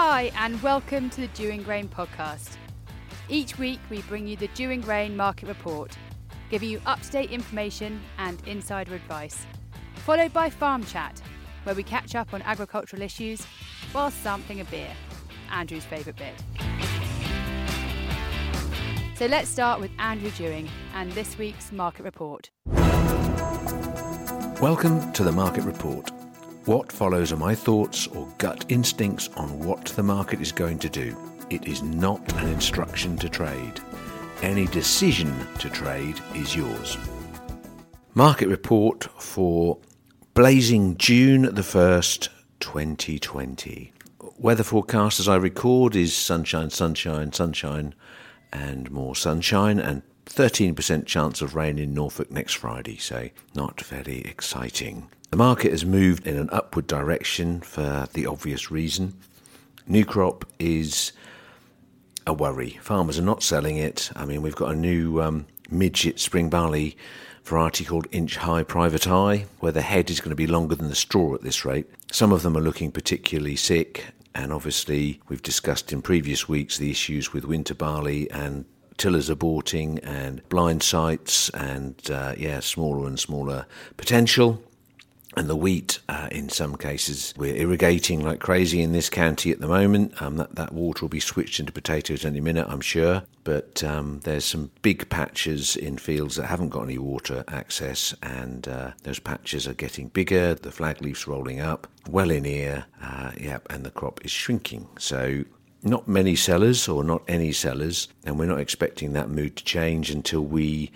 Hi, and welcome to the Dewing Grain podcast. Each week, we bring you the Dewing Grain Market Report, giving you up to date information and insider advice, followed by Farm Chat, where we catch up on agricultural issues while sampling a beer, Andrew's favourite bit. So let's start with Andrew Dewing and this week's market report. Welcome to the Market Report. What follows are my thoughts or gut instincts on what the market is going to do. It is not an instruction to trade. Any decision to trade is yours. Market report for blazing June the 1st, 2020. Weather forecast as I record is sunshine, sunshine, sunshine, and more sunshine, and 13% chance of rain in Norfolk next Friday, so not very exciting. The market has moved in an upward direction for the obvious reason. New crop is a worry. Farmers are not selling it. I mean, we've got a new um, midget spring barley variety called Inch High Private Eye, where the head is going to be longer than the straw at this rate. Some of them are looking particularly sick, and obviously, we've discussed in previous weeks the issues with winter barley and tillers aborting and blind sites and, uh, yeah, smaller and smaller potential. And the wheat, uh, in some cases, we're irrigating like crazy in this county at the moment. Um, that, that water will be switched into potatoes any minute, I'm sure. But um, there's some big patches in fields that haven't got any water access, and uh, those patches are getting bigger. The flag leaf's rolling up, well in ear, uh, yep, and the crop is shrinking. So not many sellers or not any sellers, and we're not expecting that mood to change until we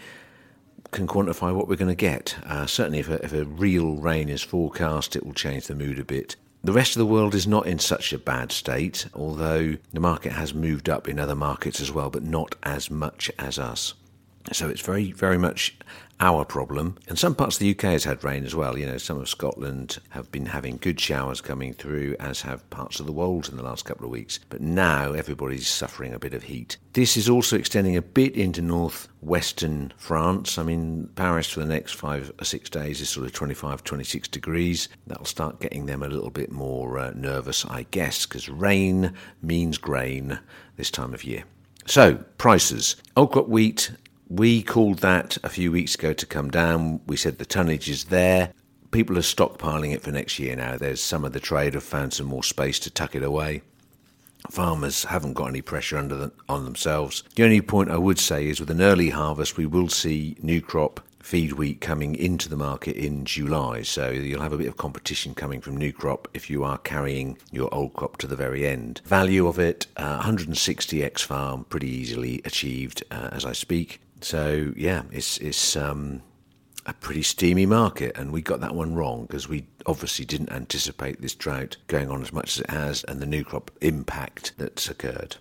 can quantify what we're going to get. Uh, certainly, if a, if a real rain is forecast, it will change the mood a bit. The rest of the world is not in such a bad state, although the market has moved up in other markets as well, but not as much as us. So it's very, very much our problem. And some parts of the UK has had rain as well. You know, some of Scotland have been having good showers coming through, as have parts of the Wolds in the last couple of weeks. But now everybody's suffering a bit of heat. This is also extending a bit into northwestern France. I mean, Paris for the next five or six days is sort of 25, 26 degrees. That'll start getting them a little bit more uh, nervous, I guess, because rain means grain this time of year. So, prices. Old crop wheat we called that a few weeks ago to come down. We said the tonnage is there. People are stockpiling it for next year now. There's some of the trade have found some more space to tuck it away. Farmers haven't got any pressure under on themselves. The only point I would say is with an early harvest, we will see new crop feed wheat coming into the market in July. So you'll have a bit of competition coming from new crop if you are carrying your old crop to the very end. Value of it, uh, 160 X farm, pretty easily achieved uh, as I speak. So yeah, it's it's um, a pretty steamy market, and we got that one wrong because we obviously didn't anticipate this drought going on as much as it has, and the new crop impact that's occurred.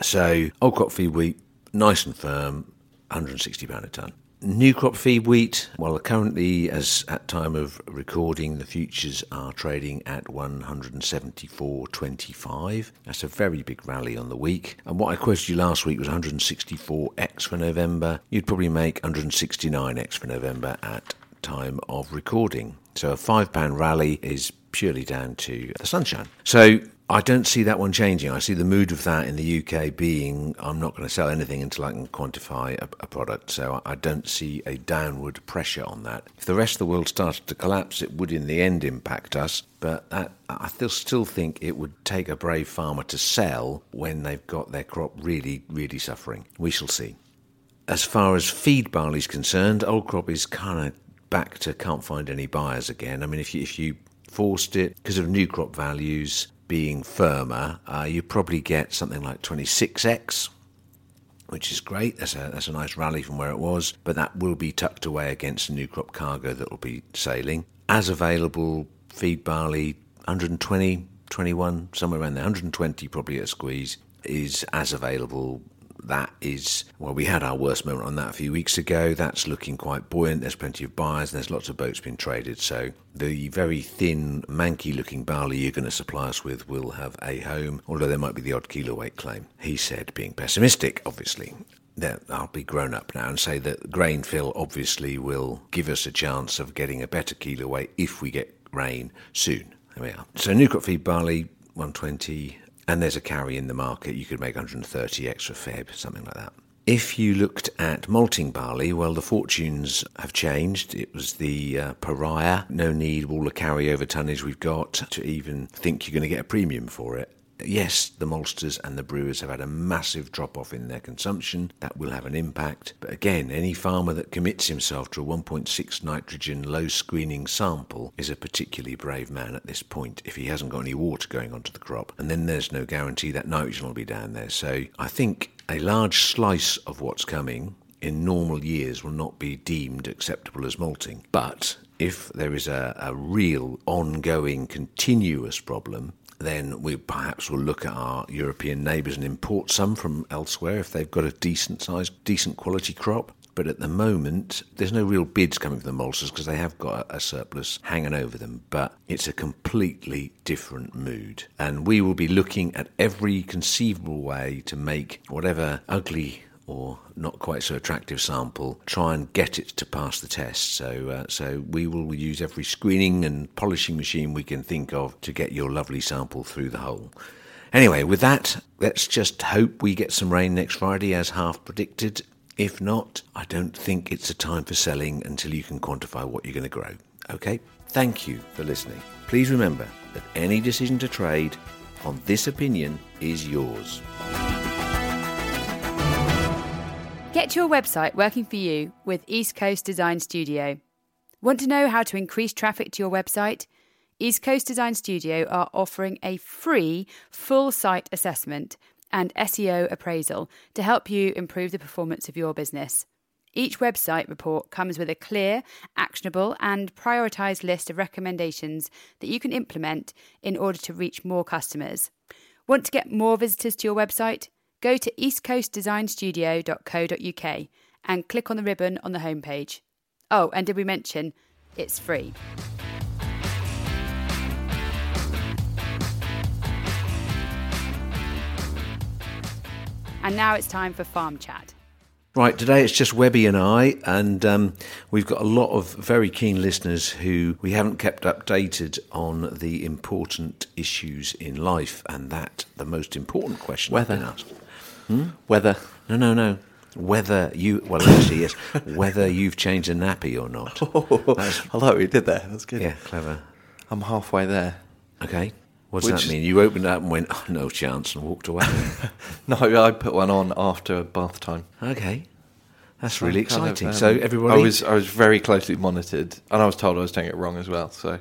So old crop feed wheat, nice and firm, 160 pound a ton. New crop feed wheat, well, currently, as at time of recording, the futures are trading at 174.25. That's a very big rally on the week. And what I quoted you last week was 164x for November. You'd probably make 169x for November at time of recording. So a five pound rally is purely down to the sunshine. So I don't see that one changing. I see the mood of that in the UK being I'm not going to sell anything until I can quantify a, a, product. So I don't see a downward pressure on that. If the rest of the world started to collapse, it would in the end impact us. But that, I still think it would take a brave farmer to sell when they've got their crop really, really suffering. We shall see. As far as feed barley is concerned, old crop is kind of back to can't find any buyers again. I mean, if you, if you forced it because of new crop values, being firmer, uh, you probably get something like 26x, which is great. That's a, that's a nice rally from where it was, but that will be tucked away against a new crop cargo that will be sailing. As available, feed barley 120, 21, somewhere around there, 120 probably at a squeeze is as available that is, well, we had our worst moment on that a few weeks ago. That's looking quite buoyant. There's plenty of buyers and there's lots of boats being traded. So the very thin, manky looking barley you're going to supply us with will have a home, although there might be the odd kilo weight claim. He said, being pessimistic, obviously. That I'll be grown up now and say that grain fill obviously will give us a chance of getting a better kilo weight if we get rain soon. There we are. So new crop feed barley 120 and there's a carry in the market, you could make 130 extra feb, something like that. If you looked at malting barley, well, the fortunes have changed. It was the uh, pariah. No need all the carryover tonnage we've got to even think you're going to get a premium for it. Yes, the maltsters and the brewers have had a massive drop off in their consumption. That will have an impact. But again, any farmer that commits himself to a 1.6 nitrogen low screening sample is a particularly brave man at this point if he hasn't got any water going onto the crop. And then there's no guarantee that nitrogen will be down there. So I think a large slice of what's coming in normal years will not be deemed acceptable as malting. But if there is a, a real ongoing continuous problem, then we perhaps will look at our European neighbours and import some from elsewhere if they've got a decent sized, decent quality crop. But at the moment, there's no real bids coming from the maltsters because they have got a surplus hanging over them. But it's a completely different mood. And we will be looking at every conceivable way to make whatever ugly or not quite so attractive sample, try and get it to pass the test. So, uh, so we will use every screening and polishing machine we can think of to get your lovely sample through the hole. Anyway, with that, let's just hope we get some rain next Friday as half predicted. If not, I don't think it's a time for selling until you can quantify what you're going to grow. Okay? Thank you for listening. Please remember that any decision to trade on this opinion is yours. Get your website working for you with East Coast Design Studio. Want to know how to increase traffic to your website? East Coast Design Studio are offering a free full site assessment and SEO appraisal to help you improve the performance of your business. Each website report comes with a clear, actionable, and prioritised list of recommendations that you can implement in order to reach more customers. Want to get more visitors to your website? Go to eastcoastdesignstudio.co.uk and click on the ribbon on the homepage. Oh, and did we mention it's free? And now it's time for Farm Chat. Right, today it's just Webby and I, and um, we've got a lot of very keen listeners who we haven't kept updated on the important issues in life, and that the most important question Weather. I've been asked. Hmm? Weather. No, no, no. Whether you, well, actually, yes, whether you've changed a nappy or not. That's- I like what you did there. That's good. yeah, clever. I'm halfway there. Okay. What does Which- that mean? You opened it up and went, oh, no chance, and walked away. No, I put one on after bath time. okay. That's really Kind of, exciting. um, so, everybody. I was I was very closely monitored, and I was told I was doing it wrong as well. So,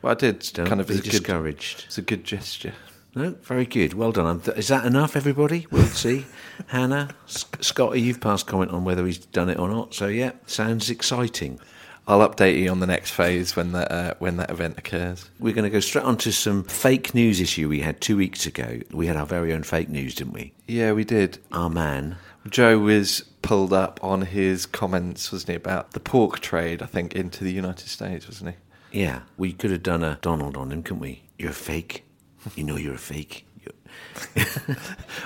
well, I did Don't kind of be a good, discouraged. it's a good gesture. No, very good. Well done. Th- Is that enough, everybody? We'll see. Hannah, S- Scotty, you've passed comment on whether he's done it or not. So, yeah, sounds exciting. I'll update you on the next phase when that uh, when that event occurs. We're going to go straight on to some fake news issue we had two weeks ago. We had our very own fake news, didn't we? Yeah, we did. Our man. Joe was pulled up on his comments, wasn't he, about the pork trade? I think into the United States, wasn't he? Yeah, we could have done a Donald on him, couldn't we? You're a fake. You know you're a fake. You're...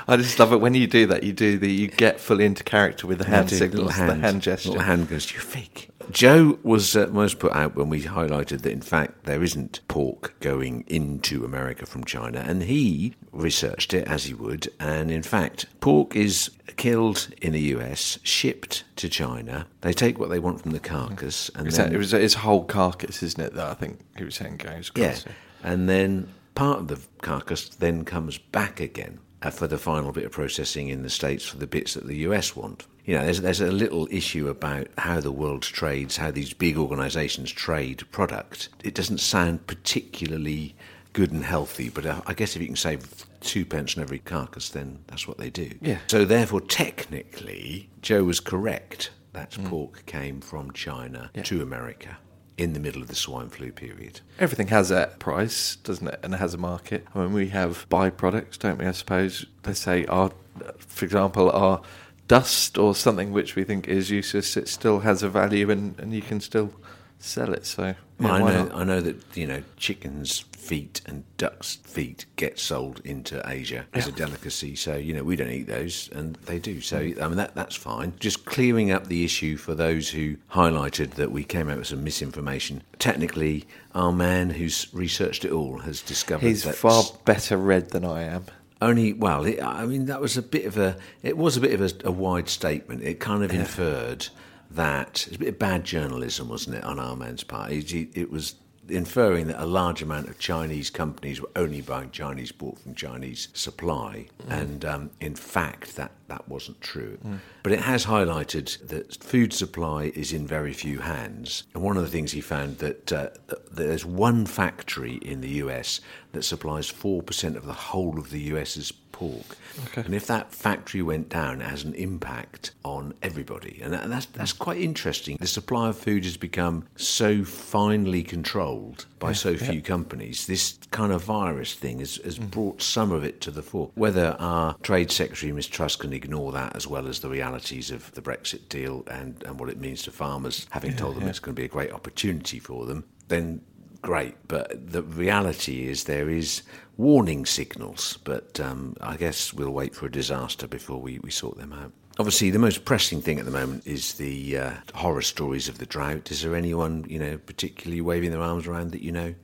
I just love it when you do that. You do the you get fully into character with the hand do signals, little the hand gesture. Little hand goes, you're fake. Joe was uh, most put out when we highlighted that, in fact, there isn't pork going into America from China. And he researched it as he would. And in fact, pork is killed in the US, shipped to China. They take what they want from the carcass. And It's then, it was his whole carcass, isn't it? That I think he was saying goes yeah. And then part of the carcass then comes back again uh, for the final bit of processing in the States for the bits that the US want. You know, there's, there's a little issue about how the world trades, how these big organisations trade product. It doesn't sound particularly good and healthy, but uh, I guess if you can save two pence on every carcass, then that's what they do. Yeah. So therefore, technically, Joe was correct. That pork came from China Yeah. to America in the middle of the swine flu period. Everything has a price, doesn't it? And it has a market. I mean, we have byproducts, don't we? I suppose. Let's say our, for example, our dust or something which we think is useless, it still has a value, and, and you can still sell it. So I know, not? I know that you know chickens' feet and ducks' feet get sold into Asia as a delicacy. So you know we don't eat those, and they do. So Mm. I mean that that's fine. Just clearing up the issue for those who highlighted that we came out with some misinformation. Technically, our man who's researched it all has discovered He's far better read than I am. Only, well, it, I mean, that was a bit of a. It was a bit of a, a wide statement. It kind of inferred that it's a bit of bad journalism, wasn't it, on our man's part? It, it was inferring that a large amount of Chinese companies were only buying Chinese bought from Chinese supply, mm. and um, in fact, that that wasn't true. Mm. But it has highlighted that food supply is in very few hands, and one of the things he found that, uh, there's one factory in the US that supplies four percent of the whole of the US's pork. Okay. And if that factory went down, it has an impact on everybody. And that, that's, that's quite interesting. The supply of food has become so finely controlled by yeah, so few yeah. companies. This kind of virus thing has, has mm. brought some of it to the fore. Whether our Trade Secretary, Ms Truss, can ignore that as well as the realities of the Brexit deal and, and what it means to farmers, having yeah, told them it's going to be a great opportunity for them, then great. But the reality is there is warning signals, but um, I guess we'll wait for a disaster before we, we sort them out. Obviously, the most pressing thing at the moment is the uh, horror stories of the drought. Is there anyone, you know, particularly waving their arms around that you know?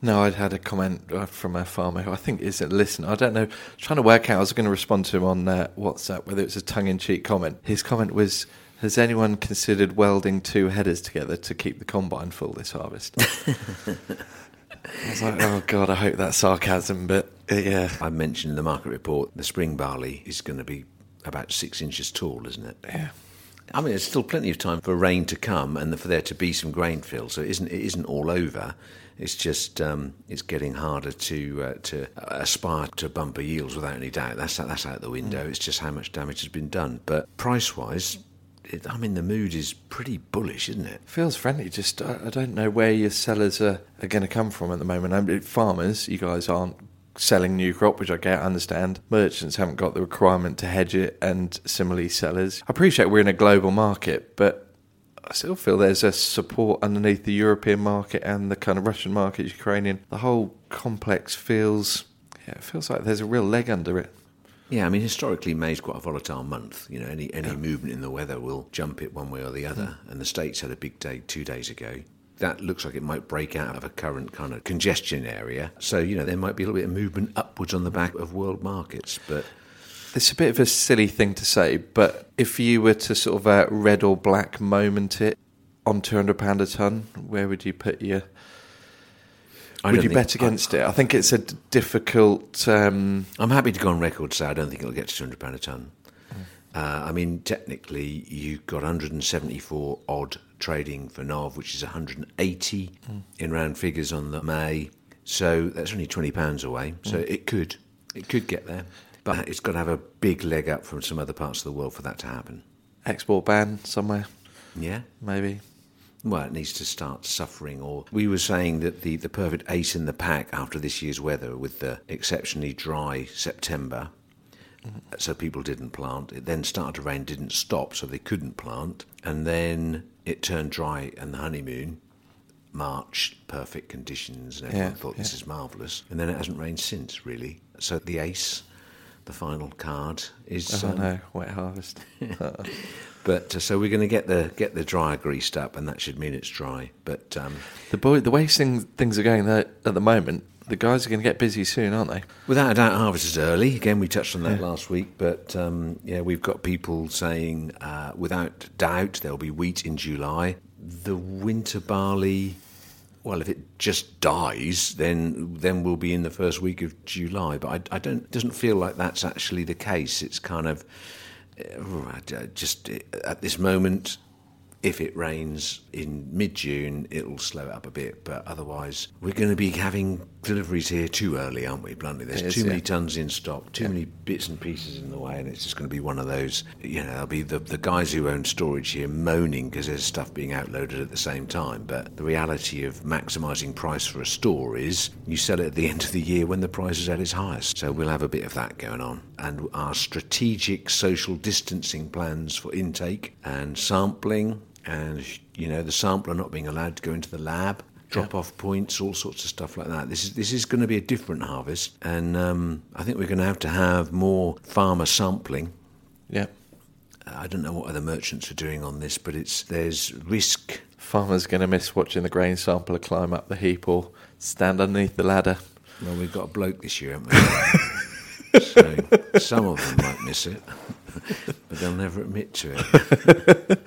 No, I'd had a comment uh, from a farmer who I think is a listener. I don't know. Trying to work out. I was going to respond to him on uh, WhatsApp whether it's a tongue-in-cheek comment. His comment was, "Has anyone considered welding two headers together to keep the combine full this harvest?" I was like, oh god, I hope that's sarcasm, but uh, yeah. I mentioned in the market report the spring barley is going to be about six inches tall, isn't it? Yeah. I mean, there's still plenty of time for rain to come and for there to be some grain fill, so it isn't it isn't all over. It's just um, it's getting harder to uh, to aspire to bumper yields without any doubt. That's that's out the window. Mm. It's just how much damage has been done. But price wise, it, I mean, the mood is pretty bullish, isn't it? Feels friendly. Just I, I don't know where your sellers are, are going to come from at the moment. I mean, farmers, you guys aren't selling new crop, which I get, understand. Merchants haven't got the requirement to hedge it, and similarly, sellers. I appreciate we're in a global market, but I still feel there's a support underneath the European market and the kind of Russian market, Ukrainian. The whole complex feels, yeah, it feels like there's a real leg under it. Yeah, I mean, historically, May's quite a volatile month. You know, any any yeah. movement in the weather will jump it one way or the other. Mm. And the States had a big day two days ago. That looks like it might break out of a current kind of congestion area. So, you know, there might be a little bit of movement upwards on the back of world markets. But it's a bit of a silly thing to say, but if you were to sort of uh, red or black moment it on £200 a tonne, where would you put your would you bet against I, it? I think it's a difficult. Um, I'm happy to go on record say I don't think it'll get to two hundred pound a ton. Mm. Uh, I mean, technically, you've got 174 odd trading for Nov, which is 180 mm. in round figures on the May. So that's only 20 pounds away. So mm. it could, it could get there, but it's got to have a big leg up from some other parts of the world for that to happen. Export ban somewhere. Yeah, maybe well, it needs to start suffering. Or we were saying that the, the perfect ace in the pack after this year's weather, with the exceptionally dry September, mm-hmm. so people didn't plant. It then started to rain, didn't stop, so they couldn't plant. And then it turned dry and the honeymoon. March, perfect conditions, and everyone yeah, thought this yeah. is marvellous. And then it hasn't rained since, really. So the ace, the final card, is. Oh um, no, wet harvest. But uh, so we're going to get the get the dryer greased up, and that should mean it's dry. But um, the boy, the way things things are going at the moment, the guys are going to get busy soon, aren't they? Without a doubt, harvest is early. Again, we touched on that yeah. last week, but um, yeah, we've got people saying uh, without doubt there'll be wheat in July. The winter barley, well, if it just dies, then then we'll be in the first week of July. But I, I don't. It doesn't feel like that's actually the case. It's kind of eh, oh, just eh, at this moment, if it rains in mid June, it'll slow it up a bit. But otherwise, we're going to be having deliveries here too early, aren't we? Bluntly, there's is, too yeah. many tons in stock, too yeah. many bits and pieces in the way, and it's just going to be one of those. You know, there'll be the, the guys who own storage here moaning because there's stuff being outloaded at the same time. But the reality of maximising price for a store is you sell it at the end of the year when the price is at its highest. So we'll have a bit of that going on. And our strategic social distancing plans for intake and sampling and you know the sampler not being allowed to go into the lab, drop off yeah. points, all sorts of stuff like that. This is this is going to be a different harvest, and um, I think we're going to have to have more farmer sampling. Yeah. I don't know what other merchants are doing on this, but it's there's risk. Farmers going to miss watching the grain sampler climb up the heap or stand underneath the ladder. Well, we've got a bloke this year, haven't we? so some of them might miss it, but they'll never admit to it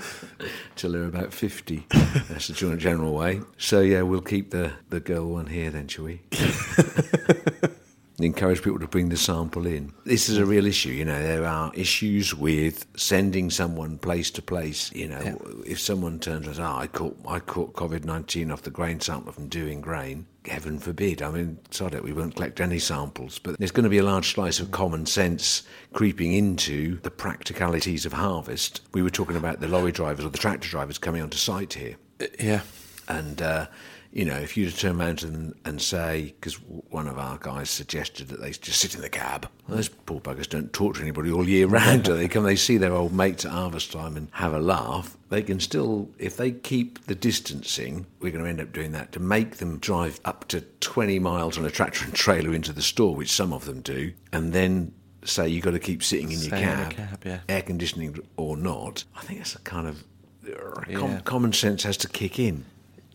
till they're about 50. That's the gen- way. So, yeah, we'll keep the, the girl one here then, shall we? encourage people to bring the sample in. This is a real issue, you know. There are issues with sending someone place to place. You know, if someone turns and says, "Oh, I caught I caught COVID nineteen off the grain sample from doing grain," heaven forbid. I mean, sod it, we won't collect any samples. But there's going to be a large slice of common sense creeping into the practicalities of harvest. We were talking about the lorry drivers or the tractor drivers coming onto site here. Yeah. And, uh, you know, if you to turn around them and say, because one of our guys suggested that they just sit in the cab. Well, those poor buggers don't talk to anybody all year round. do they come, they see their old mates at harvest time and have a laugh. They can still, if they keep the distancing, we're going to end up doing that to make them drive up to 20 miles on a tractor and trailer into the store, which some of them do, and then say you've got to keep sitting in your Stay in cab, cab, yeah. air conditioning or not. I think that's a kind of uh, com- Yeah. common sense has to kick in.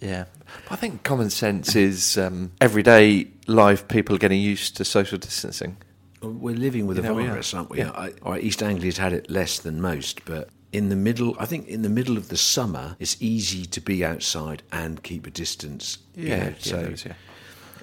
Yeah, But I think common sense is um, everyday life. People are getting used to social distancing. We're living with You a know, we are. virus, aren't we? Yeah. I, all right, East Anglia's had it less than most, but in the middle, I think in the middle of the summer, it's easy to be outside and keep a distance. you Yeah, know, yeah, so there is, yeah.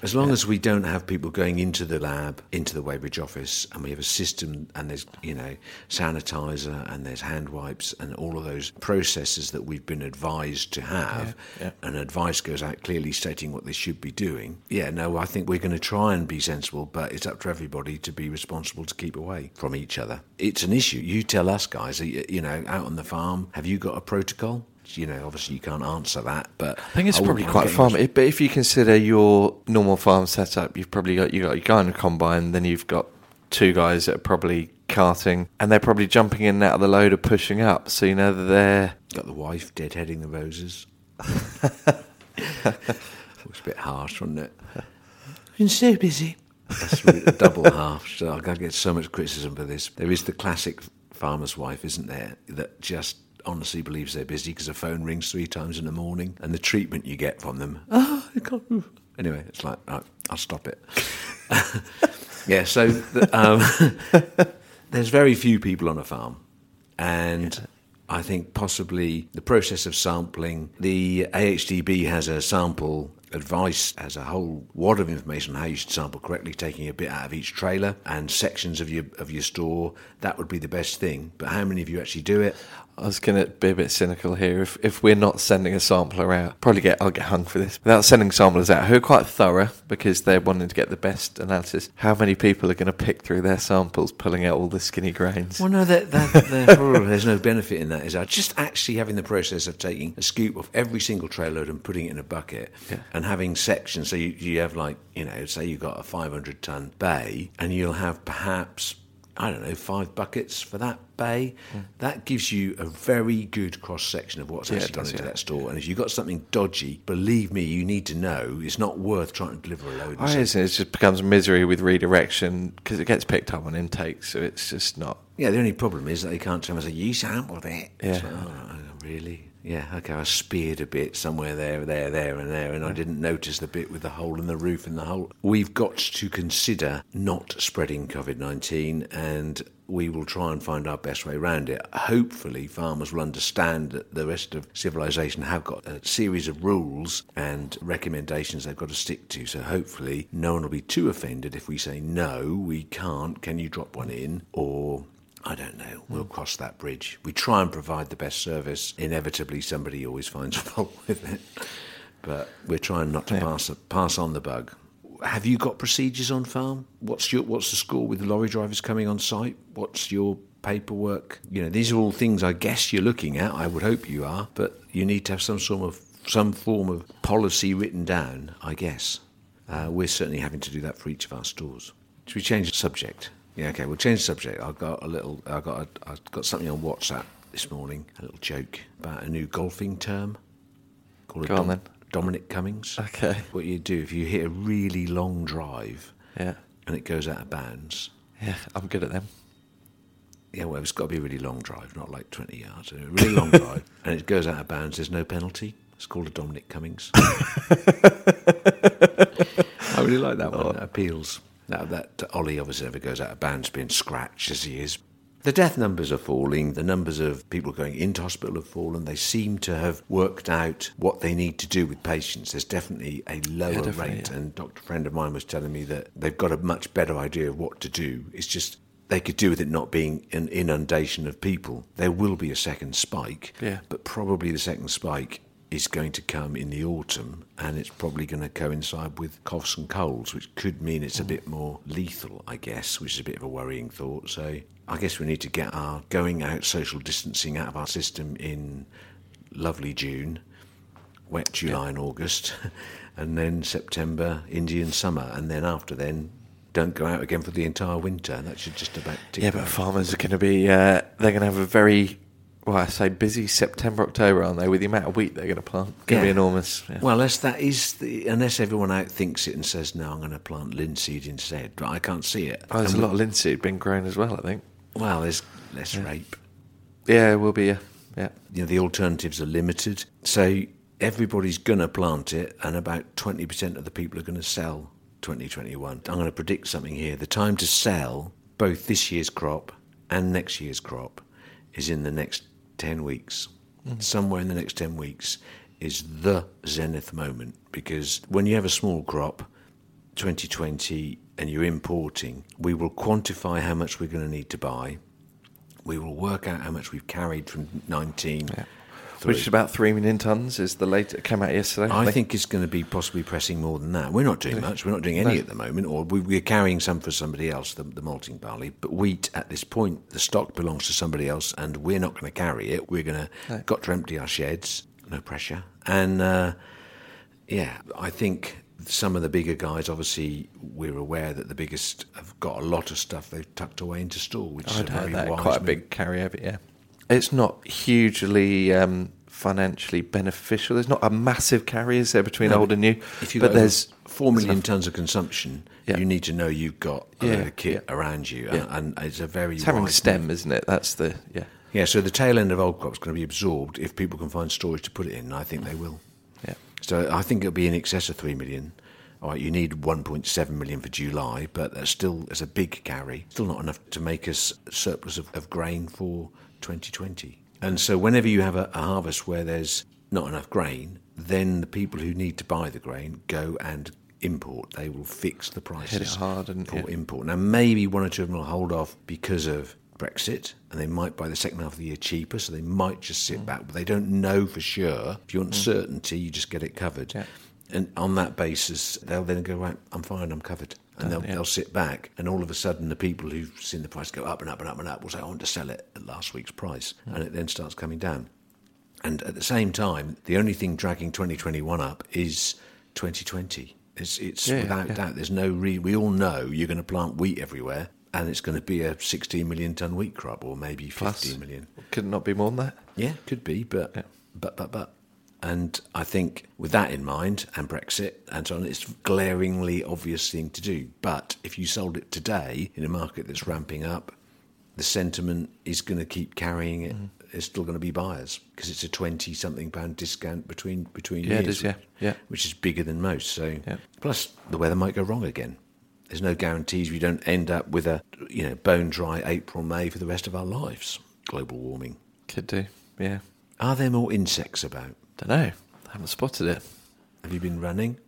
As long as we don't have people going into the lab, into the Weybridge office, and we have a system, and there's you know sanitizer, and there's hand wipes, and all of those processes that we've been advised to have, Yeah, yeah. and advice goes out clearly stating what they should be doing. Yeah, no, I think we're going to try and be sensible, but it's up to everybody to be responsible to keep away from each other. It's an issue. You tell us, guys. You know, out on the farm, have you got a protocol? You know, obviously you can't answer that, but I think it's wouldn't probably quite getting farm. But if you consider your normal farm setup, you've probably got you got your guy in a combine, then you've got two guys that are probably carting, and they're probably jumping in and out of the loader, pushing up. So you know they're Got the wife deadheading the roses. it was a bit harsh, wasn't it? Been so busy. That's really a double harsh. So I get so much criticism for this. There is the classic farmer's wife, isn't there, that just honestly believes they're busy because the phone rings three times in the morning, and the treatment you get from them. Oh, I can't move. Anyway, it's like right, I'll stop it. yeah. So the, um, there's very few people on a farm, and I think possibly the process of sampling. The AHDB has a sample advice, has a whole wad of information on how you should sample correctly, taking a bit out of each trailer and sections of your of your store. That would be the best thing. But how many of you actually do it? I was going to be a bit cynical here. If if we're not sending a sampler out, probably get I'll get hung for this. Without sending samplers out, who are quite thorough because they're wanting to get the best analysis. How many people are going to pick through their samples, pulling out all the skinny grains? Well, no, that, that, that- oh, there's no benefit in that. Is that just actually having the process of taking a scoop of every single trailer load and putting it in a bucket, Yeah. and having sections. So you, you have like you know, say you've got a 500 ton bay, and you'll have perhaps I don't know five buckets for that bay. That gives you a very good cross section of what's. Yeah, actually gone does, into yeah. that store. And if you've got something dodgy, believe me, you need to know. It's not worth trying to deliver a load. and I say, guess it just becomes misery with redirection because it gets picked up on intake, so it's just not. Yeah, the only problem is that they can't tell me, say, you sampled it. It's Yeah. like, oh, really? Yeah, okay, I speared a bit somewhere there, there, there, and there, and I didn't notice the bit with the hole in the roof and the hole. We've got to consider not spreading COVID 19 and we will try and find our best way around it. Hopefully, farmers will understand that the rest of civilization have got a series of rules and recommendations they've got to stick to. So, hopefully, no one will be too offended if we say, no, we can't. Can you drop one in? Or I don't know. We'll cross that bridge. We try and provide the best service. Inevitably, somebody always finds fault with it, but we're trying not to Yeah. pass pass on the bug. Have you got procedures on farm? What's your what's the score with the lorry drivers coming on site? What's your paperwork? You know, these are all things I guess you're looking at. I would hope you are, but you need to have some sort of some form of policy written down. I guess uh, we're certainly having to do that for each of our stores. Should we change the subject? Yeah, okay. We'll change the subject. I got a little. I got. A, I got something on WhatsApp this morning. A little joke about a new golfing term called a Go on then. Dominic Cummings. Okay. What you do if you hit a really long drive Yeah, and it goes out of bounds. yeah, I'm good at them. Yeah, well, it's got to be a really long drive, not like 20 yards. A really long drive, and it goes out of bounds. There's no penalty. It's called a Dominic Cummings. I really like that one. Oh. That appeals. Now that Ollie obviously never goes out of bounds being scratched as he is. The death numbers are falling. The numbers of people going into hospital have fallen. They seem to have worked out what they need to do with patients. There's definitely a lower definitely, rate. yeah. And Dr. friend of mine was telling me that they've got a much better idea of what to do. It's just they could do with it not being an inundation of people. There will be a second spike, Yeah. but probably the second spike is going to come in the autumn and it's probably going to coincide with coughs and colds, which could mean it's a bit more lethal, I guess, which is a bit of a worrying thought. So I guess we need to get our going out social distancing out of our system in lovely June, wet July and August, and then September, Indian summer, and then after then, don't go out again for the entire winter. That should just about Yeah, but farmers are going to be, uh, they're going to have a very, well, I say busy September, October, aren't they? With the amount of wheat they're going to plant. Going to be enormous. Yeah. Well, unless that is the, unless everyone out thinks it and says, "No, I'm going to plant linseed instead," but I can't see it. Oh, there's a lot of linseed being grown as well, I think. Well, there's less rape. Yeah, it will be, yeah. Yeah. You know, the alternatives are limited, so everybody's going to plant it, and about twenty percent of the people are going to sell 2021. I'm going to predict something here. The time to sell both this year's crop and next year's crop is in the next ten weeks. Somewhere in the next ten weeks is the zenith moment because when you have a small crop 2020 and you're importing, we will quantify how much we're going to need to buy. We will work out how much we've carried from 19. Which is about 3 million tonnes, is the latest. It came out yesterday. I think. think it's going to be possibly pressing more than that. We're not doing much. We're not doing any No. at the moment, or we, we're carrying some for somebody else, the, the malting barley. But wheat at this point, the stock belongs to somebody else, and we're not going to carry it. We're going to got to empty our sheds. No pressure. And uh, yeah, I think some of the bigger guys, obviously, we're aware that the biggest have got a lot of stuff they've tucked away into store, which is a I'd very that. Quite a big carryover, yeah. It's not hugely um, financially beneficial. There's not a massive carry, is there, between No, old and new? If you've but there's four million tons of consumption, Yeah. you need to know you've got a Yeah, kit yeah. around you, and, and it's a very It's having stem, move. isn't it? That's the yeah. Yeah, so the tail end of old crop's going to be absorbed if people can find storage to put it in. and I think they will. Yeah. So I think it'll be in excess of three million. All right, you need 1.7 million for July, but that's still as a big carry. Still not enough to make us a surplus of, of grain for 2020. And so whenever you have a, a harvest where there's not enough grain, then the people who need to buy the grain go and import. They will fix the prices Hit it hard and- for yeah. import. Now maybe one or two of them will hold off because of Brexit, and they might buy the second half of the year cheaper, so they might just Mm. sit back. But they don't know for sure. If you want certainty, you just get it covered. Yeah. And on that basis, they'll then go, right, I'm fine, I'm covered. And they'll, yeah. they'll sit back. And all of a sudden, the people who've seen the price go up and up and up and up will say, I want to sell it at last week's price. Mm. And it then starts coming down. And at the same time, the only thing dragging 2021 up is 2020. It's, it's Yeah, without yeah. doubt, there's no re- we all know you're going to plant wheat everywhere and it's going to be a 16 million ton wheat crop or maybe 15 Plus. million. Could not be more than that? Yeah, could be, but Yeah. but but but. And I think with that in mind and Brexit and so on, it's a glaringly obvious thing to do. But if you sold it today in a market that's ramping up, the sentiment is going to keep carrying it. Mm-hmm. There's still going to be buyers because it's a twenty something pound discount between between Yeah, years, is, yeah, yeah. which is bigger than most. So Yeah. plus the weather might go wrong again. There's no guarantees we don't end up with a you know bone dry April May for the rest of our lives. Global warming. Could do. Yeah. Are there more insects about? Don't know. I haven't spotted it. Have you been running?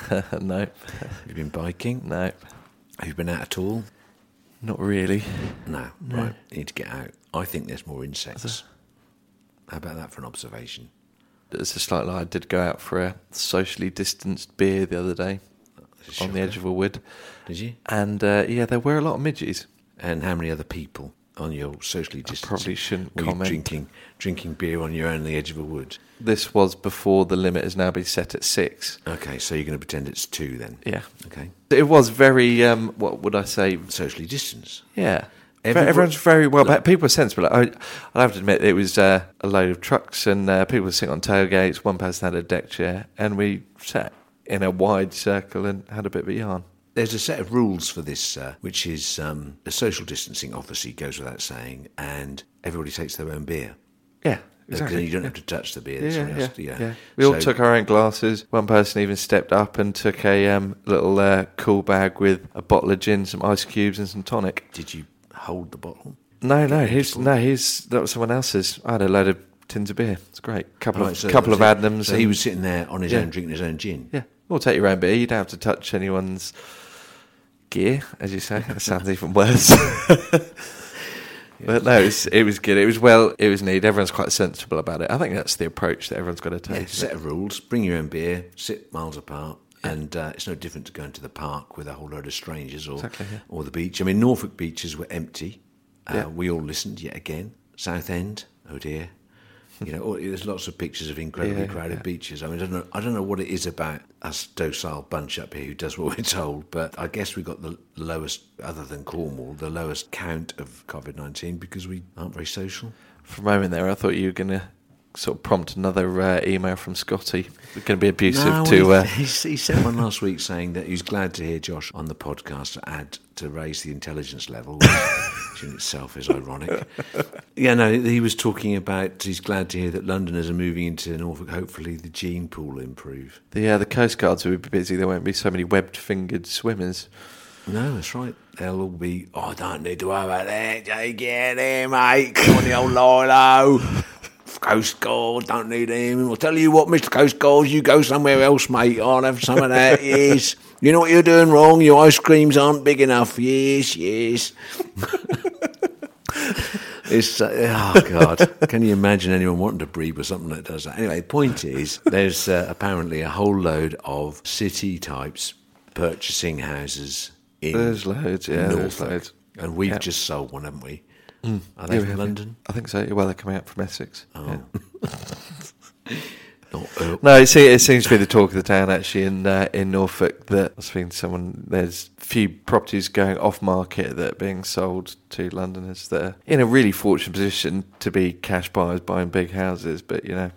no. Have you been biking? No. Have you been out at all? Not really. No. Right. You need to get out. I think there's more insects. How about that for an observation? It's a slight lie. I did go out for a socially distanced beer the other day on the edge of a wood. Did you? And uh, yeah, there were a lot of midges. And how many other people on your socially distanced? probably shouldn't comment. drinking drinking beer on your own on the edge of a wood. This was before the limit has now been set at six. Okay, so you're going to pretend it's two then. Yeah. Okay. It was very, um, what would I say? Socially distanced. Yeah. Everyone- Everyone's very well. But people were sensible. I, I have to admit, it was uh, a load of trucks and uh, people were sitting on tailgates. One person had a deck chair, and we sat in a wide circle and had a bit of a yarn. There's a set of rules for this, uh, which is um, the social distancing obviously goes without saying, and everybody takes their own beer. Yeah, exactly, You don't yeah. have to touch the beer. Yeah, yeah, else- yeah, yeah. We all took our own glasses. One person even stepped up and took a um, little uh, cool bag with a bottle of gin, some ice cubes, and some tonic. Did you hold the bottle? No, no, he's no, he's that was someone else's. I had a load of tins of beer. It's great. Couple Right, of so- couple of so- Adnams. So he was sitting there on his own, drinking his own gin. Yeah, or take your own beer. You don't have to touch anyone's gear, as you say. That sounds even worse. But no, it was, it was good. It was well. It was neat. Everyone's quite sensible about it. I think that's the approach that everyone's got to Yeah, take. set of rules. Bring your own beer. Sit miles apart. And uh, it's no different to going to the park with a whole load of strangers or Exactly, yeah. or the beach. I mean, Norfolk beaches were empty. Uh, Yeah. We all listened yet again. Southend, oh dear. You know, there's lots of pictures of incredibly Yeah, crowded yeah. beaches. I mean, I don't know. I don't know what it is about us docile bunch up here who does what we're told, but I guess we got the lowest, other than Cornwall, the lowest count of COVID nineteen because we aren't very social. For a moment there, I thought you were going to sort of prompt another uh, email from Scotty. We're going to be abusive No, to. he, Uh, he, he sent one last week saying that he was glad to hear Josh on the podcast to add to raise the intelligence level, which in itself is ironic. Yeah, no, he was talking about he's glad to hear that Londoners are moving into Norfolk. Hopefully, the gene pool will improve. the uh, the coast guards will be busy. There won't be so many webbed fingered swimmers. No, that's right. They'll all be. Oh, I don't need to worry about that. It there, mate. Come on, the old Lilo. Coast Guard, don't need him. I'll tell you what, Mr. Coast Guard, you go somewhere else, mate. I'll have some of that, yes. You know what you're doing wrong? Your ice creams aren't big enough. Yes, yes. It's uh, oh god! Can you imagine anyone wanting to breed with something that does that? Anyway, the point is, there's uh, apparently a whole load of city types purchasing houses in There's loads, yeah, there's Norfolk, loads. and we've Yeah. just sold one, haven't we? Are Yeah, they we from London? I think so. Well, they're coming out from Essex. Oh. Yeah. Uh, No, it, seems to be the talk of the town actually in uh, in Norfolk. That I was speaking to someone. There's few properties going off market that are being sold to Londoners that are in a really fortunate position to be cash buyers buying big houses. But you know,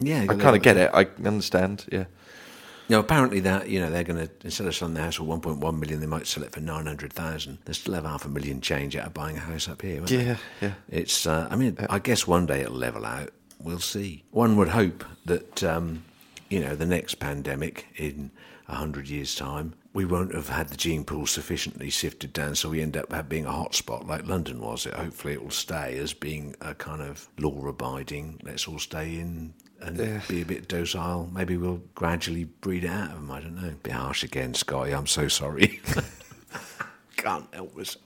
yeah, I kind of get it. I understand. Yeah, Now, apparently, that you know they're going to instead of selling the house for 1.1 million, they might sell it for 900,000. They still have half a million change out of buying a house up here. won't they? yeah, yeah. It's. Uh, I mean, I guess one day it'll level out. We'll see. One would hope that um, you know the next pandemic in a hundred years' time, we won't have had the gene pool sufficiently sifted down, so we end up being a hotspot like London was. It hopefully it will stay as being a kind of law-abiding. Let's all stay in. And Yeah. be a bit docile. Maybe we'll gradually breed it out of them. I don't know. Be harsh again, Scotty. I'm so sorry. Can't help myself.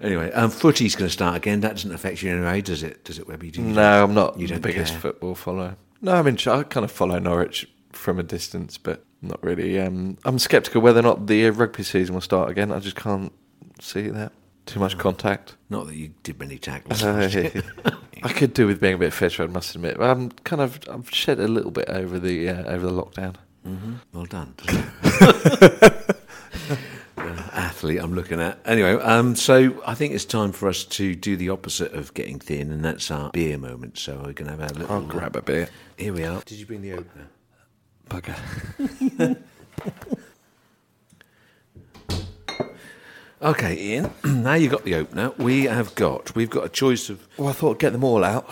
Anyway, um, footy's going to start again. That doesn't affect you in any way, does it? Does it, Webby? Do you No, I'm not You the biggest care? football follower. No, I mean I kind of follow Norwich from a distance, but not really. Um, I'm sceptical whether or not the uh, rugby season will start again. I just can't see that. Too much contact. Not that you did many tackles. Uh, I could do with being a bit fitter, I must admit. But I'm kind of I've shed a little bit over the uh, over the lockdown. hmm Well done. Uh, athlete, I'm looking at. Anyway, um, so I think it's time for us to do the opposite of getting thin, and that's our beer moment. So we're going to have a little. I'll grab a beer. Here we are. Did you bring the opener? Bugger. Okay, Ian. now you've got the opener. We have got. We've got a choice of Well, I thought get them all out.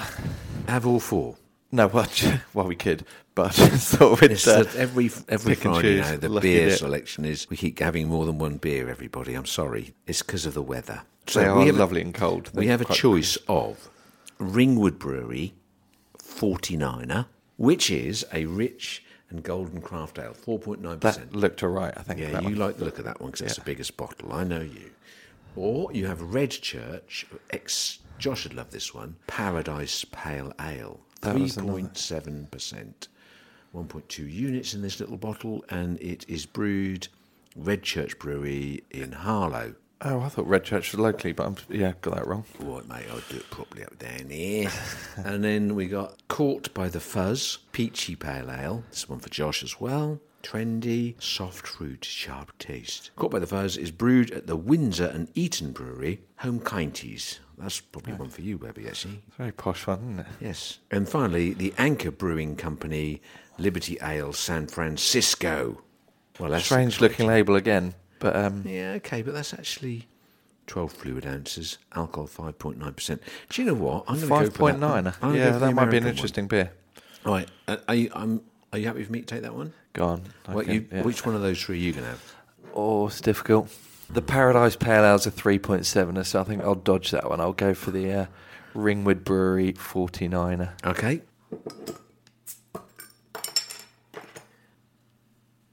have all four. No, well, well we could, but sort of It's it's, uh, that every every pick and Friday choose, now the lucky beer dip. selection is we keep having more than one beer. Everybody, I'm sorry, it's because of the weather. So they are we have a- lovely and cold. we They're have a quite- choice of Ringwood Brewery 49er, which is a rich and golden craft ale, 4.9%. That looked alright, I think. yeah, you one. like the look of that one because that's the biggest bottle. I know you. Or you have Red Church, ex Josh would love this one, Paradise Pale Ale, That was another- 3.7%. 1.2 units in this little bottle, and it is brewed Red Church Brewery in Harlow. Oh, I thought Red Church was locally, but I'm yeah, got that wrong. Right, mate, I'll do it properly up down here. and then we got Caught by the Fuzz, Peachy Pale Ale. This one for Josh as well. Trendy, soft fruit, sharp taste. Caught by the Fuzz is brewed at the Windsor and Eton Brewery, Home Counties. That's probably one for you, Webby, actually. It's very posh one, isn't it? Yes. And finally, the Anchor Brewing Company, Liberty Ale San Francisco. Well, that's Strange looking label again, but um, Yeah, okay, but that's actually 12 fluid ounces, alcohol 5.9%. Do you know what? I'm gonna go for that. nine. I'm Yeah, go for the that might be American an one. interesting beer. All right. Uh, are, you, um, are you happy with me to take that one? Go on. What, Okay, you, yeah. Which one of those three are you going to have? Oh, it's difficult. The Paradise Pale Ale's a 3.7er, so I think I'll dodge that one. I'll go for the uh, Ringwood Brewery 49er. Okay.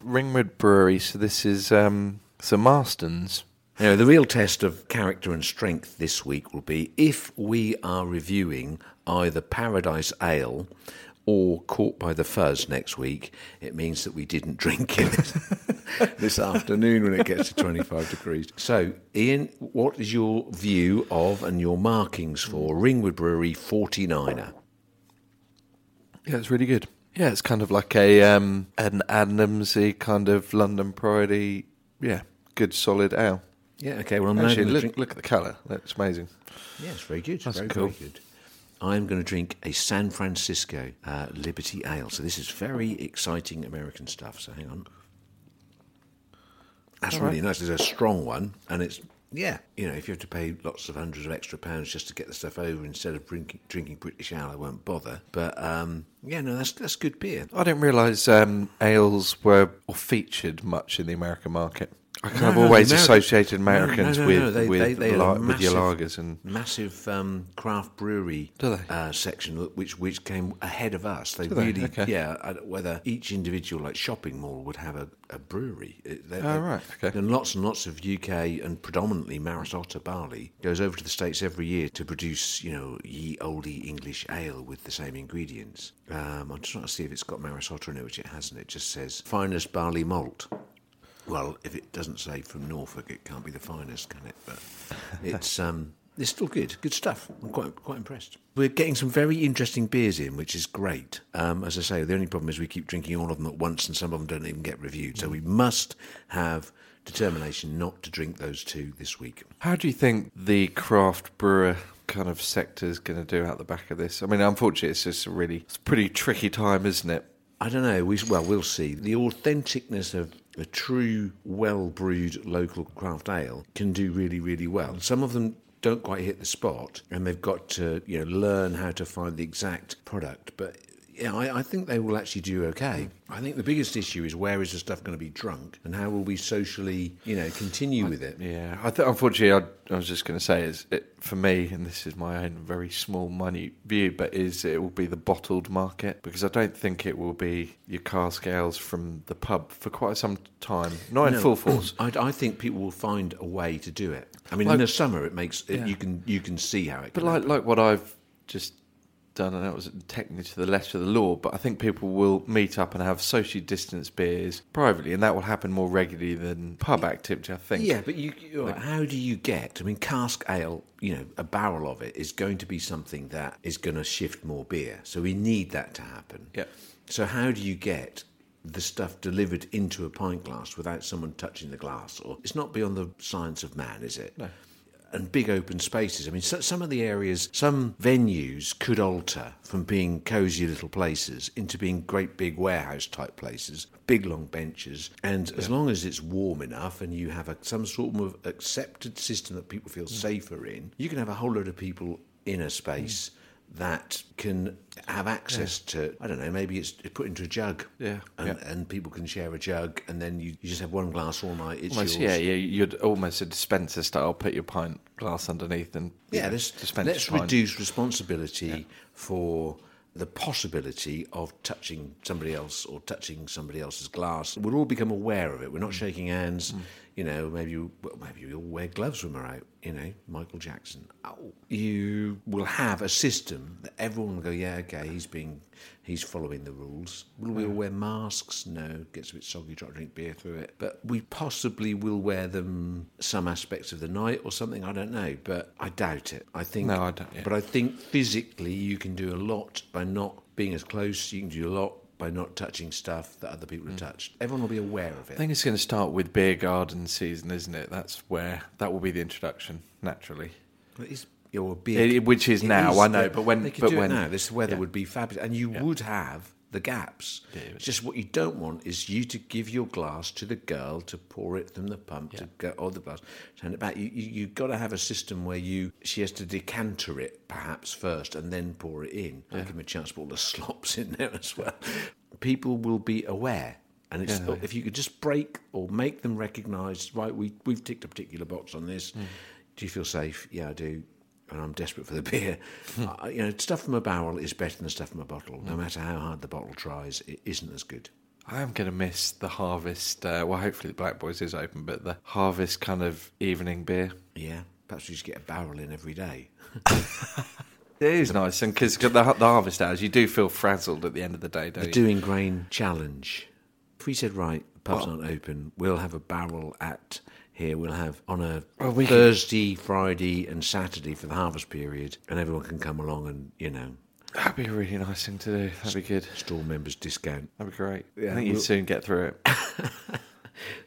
Ringwood Brewery, so this is um, so Marston's. You know, the real test of character and strength this week will be if we are reviewing either Paradise Ale or Caught by the Fuzz next week, it means that we didn't drink it this afternoon when it gets to 25 degrees. So, Ian, what is your view of and your markings for Ringwood Brewery 49er? Yeah, it's really good. Yeah, it's kind of like a um, an Adnamsy kind of London Pride. Yeah, good solid ale. Yeah, okay, well, I'm Actually, look, drink- look at the colour. That's amazing. Yeah, it's very good. That's very, cool. very good. I'm going to drink a San Francisco uh, Liberty Ale. So this is very exciting American stuff. So hang on. That's All really right. nice. It's a strong one, and it's yeah. You know, if you have to pay lots of hundreds of extra pounds just to get the stuff over instead of drinking, drinking British Ale, I won't bother. But um, yeah, no, that's that's good beer. I didn't realise um, ales were or featured much in the American market. I kind No, of no, always associated no, no, Americans no, with they- with, they- they la- with your lagers and massive um, craft brewery? Uh, section which which came ahead of us. They Do really, Okay. yeah. I Whether each individual like shopping mall would have a, a brewery. It- Oh, right, okay. And lots and lots of UK and predominantly Maris Otter barley goes over to the states every year to produce, you know, ye olde English ale with the same ingredients. Um, I'm just trying to see if it's got Maris Otter in it, which it hasn't. It just says finest barley malt. Well, if it doesn't say from Norfolk, it can't be the finest, can it? But it's um, it's still good, good stuff. I'm quite quite impressed. We're getting some very interesting beers in, which is great. Um, as I say, the only problem is we keep drinking all of them at once, and some of them don't even get reviewed. So we must have determination not to drink those two this week. How do you think the craft brewer kind of sector is going to do out the back of this? I mean, unfortunately, it's just a really, it's a pretty tricky time, isn't it? I don't know. We well, we'll see. The authenticness of a true, well brewed local craft ale can do really, really well. Some of them don't quite hit the spot, and they've got to you know learn how to find the exact product. But yeah, I, I think they will actually do okay. I think the biggest issue is where is the stuff going to be drunk, and how will we socially you know continue with it. Yeah, I th- unfortunately, I, I was just going to say is it for me, and this is my own very small, money view, but is it will be the bottled market because I don't think it will be your cask ales from the pub for quite some time, not in No, full force. I, I think people will find a way to do it. I mean, in the summer, it makes it, Yeah. you can you can see how it. But like happen. like what I've just done, and that was technically to the letter of the law. But I think people will meet up and have socially distanced beers privately, and that will happen more regularly than pub activity. I think. Yeah, but you, you how do you get? I mean, cask ale, you know, a barrel of it is going to be something that is going to shift more beer. So we need that to happen. Yeah. So how do you get the stuff delivered into a pint glass without someone touching the glass? Or it's not beyond the science of man, is it? No. And big open spaces. I mean, so, some of the areas, some venues could alter from being cosy little places into being great big warehouse type places, big long benches. And as long as it's warm enough and you have a, some sort of accepted system that people feel hmm. safer in, you can have a whole load of people in a space hmm. That can have access to I don't know maybe it's put into a jug Yeah, and, yeah. and people can share a jug and then you, you just have one glass all night it's Almost, yours yeah, yeah, you'd almost a dispenser style. Put your pint glass underneath and Yeah, know, let's, let's reduce responsibility for the possibility of touching somebody else or touching somebody else's glass. We'll all become aware of it. We're Mm. not shaking hands. You know, maybe you, well, maybe you'll wear gloves when we're out. You know, Michael Jackson. Oh. You will have a system that everyone will go, yeah, okay, he's being, he's following the rules. Will we all mm. wear masks? No, gets a bit soggy. Try to drink beer through it, but we possibly will wear them some aspects of the night or something. I don't know, but I doubt it. I think No, I don't, yeah. but I think physically you can do a lot by not being as close. You can do a lot by not touching stuff that other people have touched. Everyone will be aware of it. I think it's going to start with beer garden season, isn't it? That's where that will be the introduction naturally. But it's your beer, It- which is now, I know, but when- they could but do when- it now, this weather yeah. would be fabulous, and you would have the gaps. Yeah. It's just what you don't want is you to give your glass to the girl to pour it from the pump to go or the glass, turn it back. You you you've got to have a system where you she has to decanter it perhaps first and then pour it in. Give them a chance to put all the slops in there as well. People will be aware. And it's, Yeah. if you could just break or make them recognise, right, we, we've ticked a particular box on this. Mm. Do you feel safe? Yeah, I do. And I'm desperate for the beer. Uh, you know, stuff from a barrel is better than stuff from a bottle. No matter how hard the bottle tries, it isn't as good. I am going to miss the harvest. Uh, well, hopefully the Black Boys is open, but the harvest kind of evening beer. Yeah, perhaps we just get a barrel in every day. It is nice, and because the, the harvest hours, you do feel frazzled at the end of the day, don't The you? Dewing Grain challenge. If we said, right, pubs aren't open, we'll have a barrel at here. We'll have on a Well, we Thursday, Friday, and Saturday for the harvest period, and everyone can come along and you know That'd be a really nice thing to do. That'd be good. store members discount That'd be great. Yeah, I think you'd soon get through it.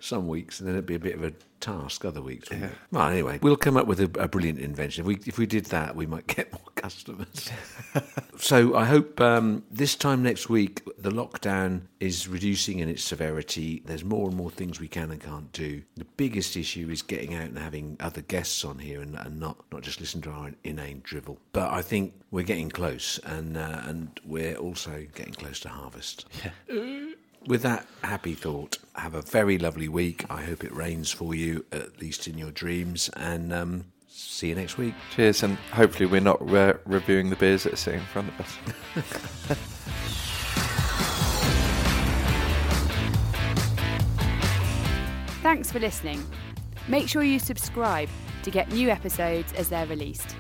some weeks, and then it'd be a bit of a task other weeks. wouldn't? Well, anyway, we'll come up with a, a brilliant invention. If we if we did that, we might get more customers. so I hope um, this time next week the lockdown is reducing in its severity. There's more and more things we can and can't do. The biggest issue is getting out and having other guests on here and, and not not just listen to our inane drivel. But I think we're getting close, and uh, and we're also getting close to harvest. With that happy thought, have a very lovely week. I hope it rains for you, at least in your dreams, and um, see you next week. Cheers, and hopefully we're not re- reviewing the beers that are sitting in front of us. Thanks for listening. Make sure you subscribe to get new episodes as they're released.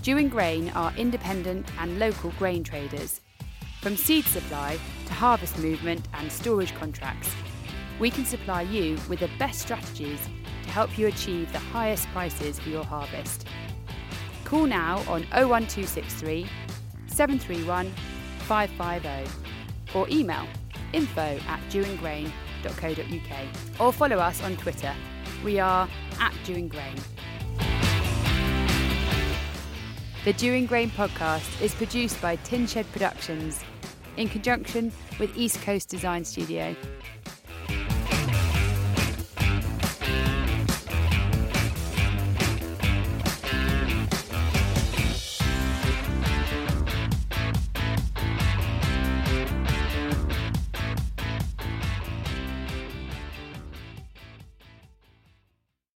Dewing Grain are independent and local grain traders. From seed supply to harvest movement and storage contracts, we can supply you with the best strategies to help you achieve the highest prices for your harvest. Call now on 01263 731 550 or email info at dewingrain.co.uk or follow us on Twitter. We are at Dewing Grain. The Dewing Grain podcast is produced by Tin Shed Productions in conjunction with East Coast Design Studio.